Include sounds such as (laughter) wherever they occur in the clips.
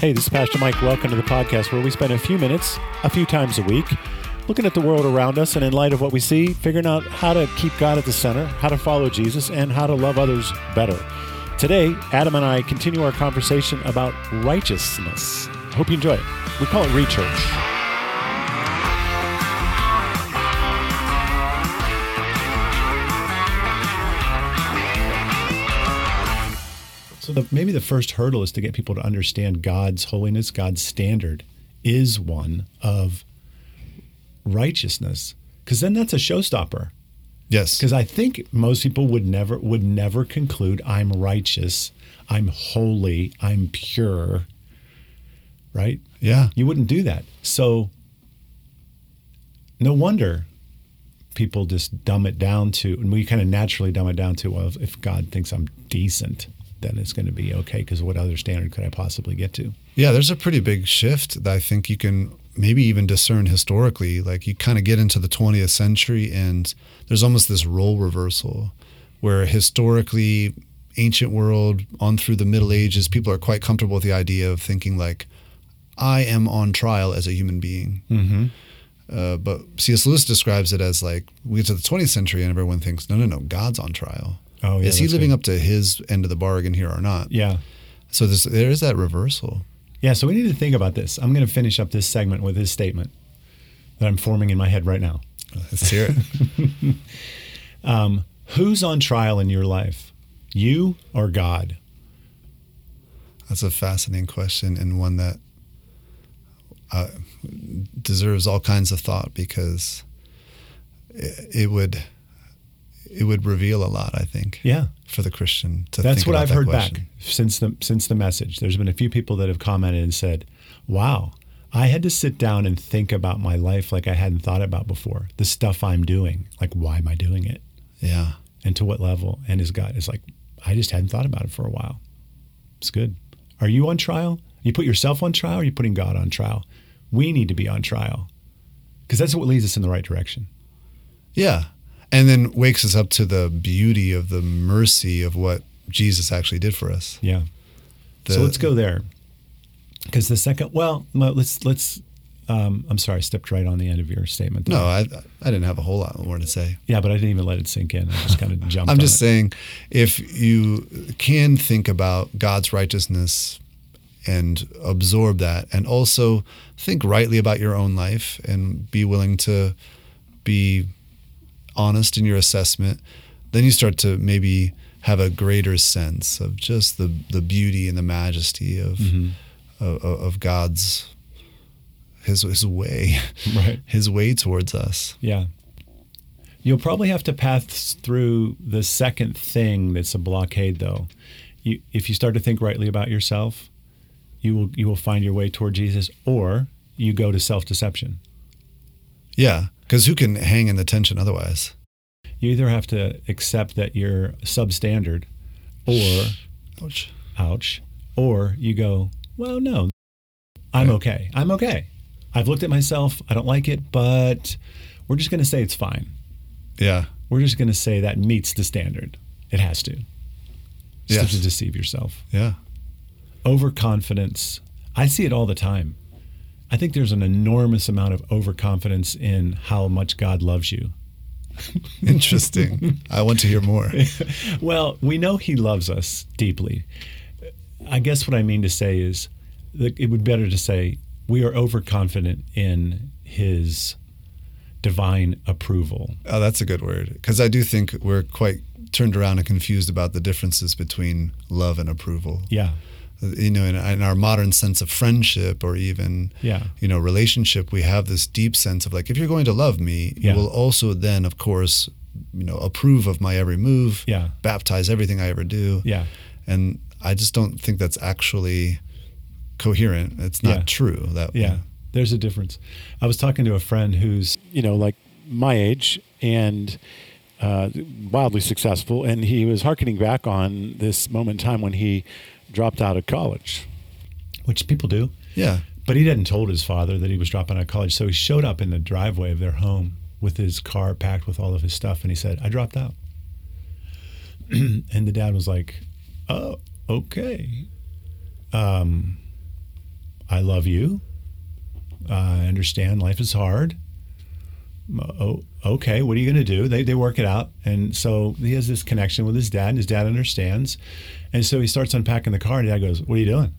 Hey, this is Pastor Mike. Welcome to the podcast where we spend a few minutes, a few times a week, looking at the world around us and in light of what we see, figuring out how to keep God at the center, how to follow Jesus, and how to love others better. Today, Adam and I continue our conversation about righteousness. Hope you enjoy it. We call it Rechurch. So the, maybe the first hurdle is to get people to understand God's holiness, God's standard is one of righteousness, because then that's a showstopper. Yes. Because I think most people would never would never conclude I'm righteous, I'm holy, I'm pure. Right? Yeah. You wouldn't do that. So no wonder people just dumb it down to and we kind of naturally dumb it down to well if God thinks I'm decent then it's going to be okay because what other standard could I possibly get to? Yeah, there's a pretty big shift that I think you can maybe even discern historically. Like you kind of get into the 20th century and there's almost this role reversal where historically, ancient world on through the Middle Ages, people are quite comfortable with the idea of thinking like, I am on trial as a human being. Mm-hmm. Uh, but C.S. Lewis describes it as like we get to the 20th century and everyone thinks, no, no, no, God's on trial. Oh, yeah, is he living good. up to his end of the bargain here or not? Yeah. So there's, there is that reversal. Yeah, so we need to think about this. I'm going to finish up this segment with this statement that I'm forming in my head right now. Let's hear it. (laughs) Who's on trial in your life? You or God? That's a fascinating question and one that uh, deserves all kinds of thought because it, it would it would reveal a lot. I think. Yeah. For the Christian to That's think what I've that heard question. back since the since the message. There's been a few people that have commented and said, "Wow, I had to sit down and think about my life like I hadn't thought about before. The stuff I'm doing, like why am I doing it, Yeah. and to what level?" And is God is like, I just hadn't thought about it for a while. It's good. Are you on trial? You put yourself on trial, or are you putting God on trial? We need to be on trial because that's what leads us in the right direction. Yeah. And then wakes us up to the beauty of the mercy of what Jesus actually did for us. Yeah. so let's go there. Because the second, well, let's let's. Um, I'm sorry, I stepped right on the end of your statement. there. No, I I didn't have a whole lot more to say. yeah, but I didn't even let it sink in. I just kind of (laughs) jumped. I'm just it. saying, if you can think about God's righteousness and absorb that, and also think rightly about your own life and be willing to be honest in your assessment, then you start to maybe have a greater sense of just the, the beauty and the majesty of, mm-hmm. of, of God's his his way, (laughs) Right. his way towards us. Yeah. You'll probably have to pass through the second thing that's a blockade, though. You, if you start to think rightly about yourself, you will you will find your way toward Jesus, or you go to self deception. Yeah, because who can hang in the tension otherwise? You either have to accept that you're substandard, or (sighs) Ouch. ouch, or you go, well, no, I'm Right. okay. I'm okay. I've looked at myself. I don't like it, but we're just going to say it's fine. Yeah. We're just going to say that meets the standard. It has to. Just Yes. to deceive yourself. Yeah. Overconfidence. I see it all the time. I think there's an enormous amount of overconfidence in how much God loves you. (laughs) Interesting. I want to hear more. (laughs) Well, we know He loves us deeply. I guess what I mean to say is that it would be better to say we are overconfident in His divine approval. Oh, that's a good word. Because I do think we're quite turned around and confused about the differences between love and approval. Yeah. You know, in, in our modern sense of friendship or even, Yeah. you know, relationship, we have this deep sense of like, if you're going to love me, Yeah. you will also then, of course, you know, approve of my every move, Yeah. baptize everything I ever do. Yeah. And I just don't think that's actually coherent. It's not Yeah. true. That Yeah, there's a difference. I was talking to a friend who's, you know, like my age and uh, wildly successful, and he was harkening back on this moment in time when he dropped out of college, which people do. Yeah. But he hadn't told his father that he was dropping out of college. So he showed up in the driveway of their home with his car packed with all of his stuff. And he said, I dropped out. (clears throat) and the dad was like, Oh, okay. Um, I love you. I understand life is hard. Oh, okay. What are you going to do? They, they work it out. And so he has this connection with his dad, and his dad understands. And so he starts unpacking the car, and dad goes, What are you doing?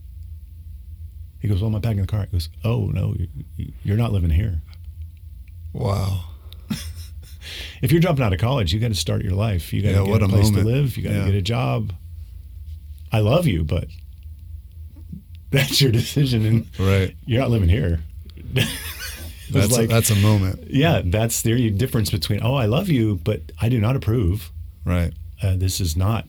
He goes, Well, I'm unpacking the car. He goes, Oh, no, you- you're not living here. Wow. (laughs) If you're dropping out of college, you got to start your life. You got to Yeah, get a a place moment. to live. You got to Yeah. get a job. I love you, but (laughs) that's your decision, and Right. you're not living here. (laughs) That's like, a, that's a moment. yeah, that's the difference between oh, I love you, but I do not approve. Right. Uh, this is not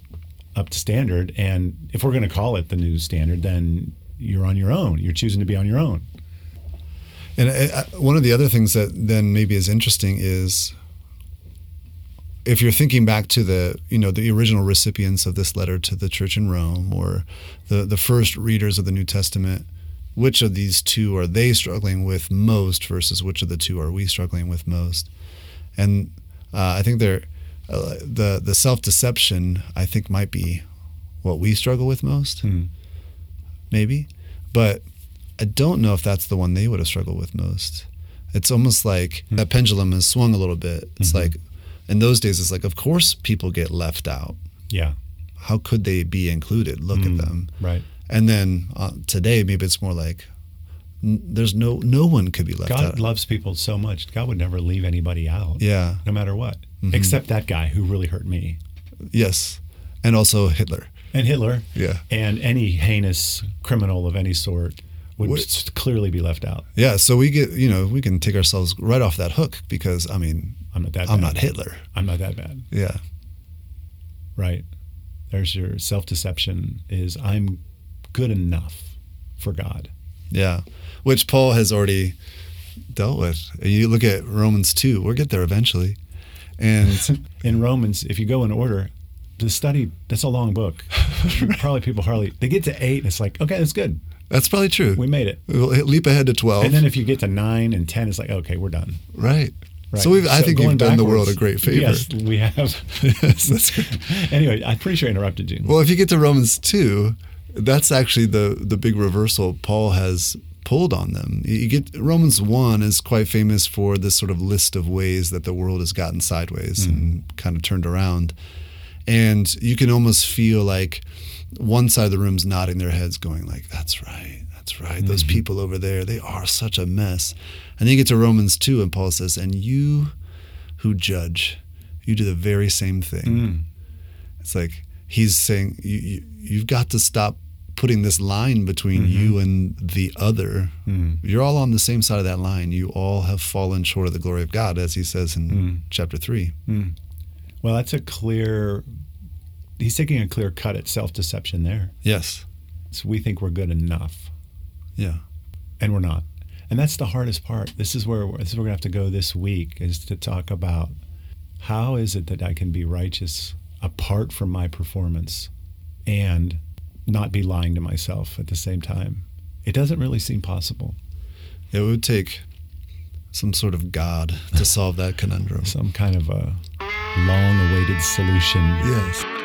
up to standard, and if we're going to call it the new standard, then you're on your own. You're choosing to be on your own. And uh, one of the other things that then maybe is interesting is if you're thinking back to the you know the original recipients of this letter to the church in Rome or the the first readers of the New Testament, which of these two are they struggling with most versus which of the two are we struggling with most? And uh, I think they're uh, the the self deception I think might be what we struggle with most, maybe, but I don't know if that's the one they would have struggled with most. It's almost like that pendulum has swung a little bit. It's like in those days, it's like, of course, people get left out. Yeah, How could they be included? Look at them. right. And then uh, today, maybe it's more like n- there's no no one could be left God out. God loves people so much. God would never leave anybody out. yeah. no matter what, except that guy who really hurt me, Yes. And also Hitler. and Hitler, Yeah. and any heinous criminal of any sort would What- clearly be left out. Yeah. So we get you know we can take ourselves right off that hook because I mean I'm not that. I'm bad. not Hitler. I'm not that bad. Yeah. Right. There's your self deception. Is I'm good enough for God. Yeah, which Paul has already dealt with. You look at Romans 2, we'll get there eventually. And (laughs) In Romans, if you go in order, the study that's a long book. (laughs) Probably people hardly they get to eight and it's like okay, that's good. that's probably true. We made it. We'll leap ahead to 12. And then if you get to nine and ten, it's like okay, we're done. right. Right. So we've, I think we've done the world a great favor. Yes, we have. (laughs) Yes, anyway, I'm pretty sure I interrupted you. Well, if you get to Romans 2, that's actually the, the big reversal Paul has pulled on them. You get Romans 1 is quite famous for this sort of list of ways that the world has gotten sideways hmm. and kind of turned around. And you can almost feel like one side of the room's nodding their heads going like that's right. That's right. Those hmm. people over there, they are such a mess. And then you get to Romans 2 and Paul says, "And you who judge, you do the very same thing." Hmm. It's like he's saying you, you you've got to stop putting this line between mm-hmm. you and the other. Mm. You're all on the same side of that line. You all have fallen short of the glory of God, as he says in mm. chapter three. Mm. Well, that's a clear. He's taking a clear cut at self deception there. Yes. So we think we're good enough, Yeah. and we're not. And that's the hardest part. This is where this is where we're gonna have to go this week is to talk about how is it that I can be righteous apart from my performance, and not be lying to myself at the same time. It doesn't really seem possible. It would take some sort of God to solve that conundrum. (laughs) Some kind of a long-awaited solution. Yes.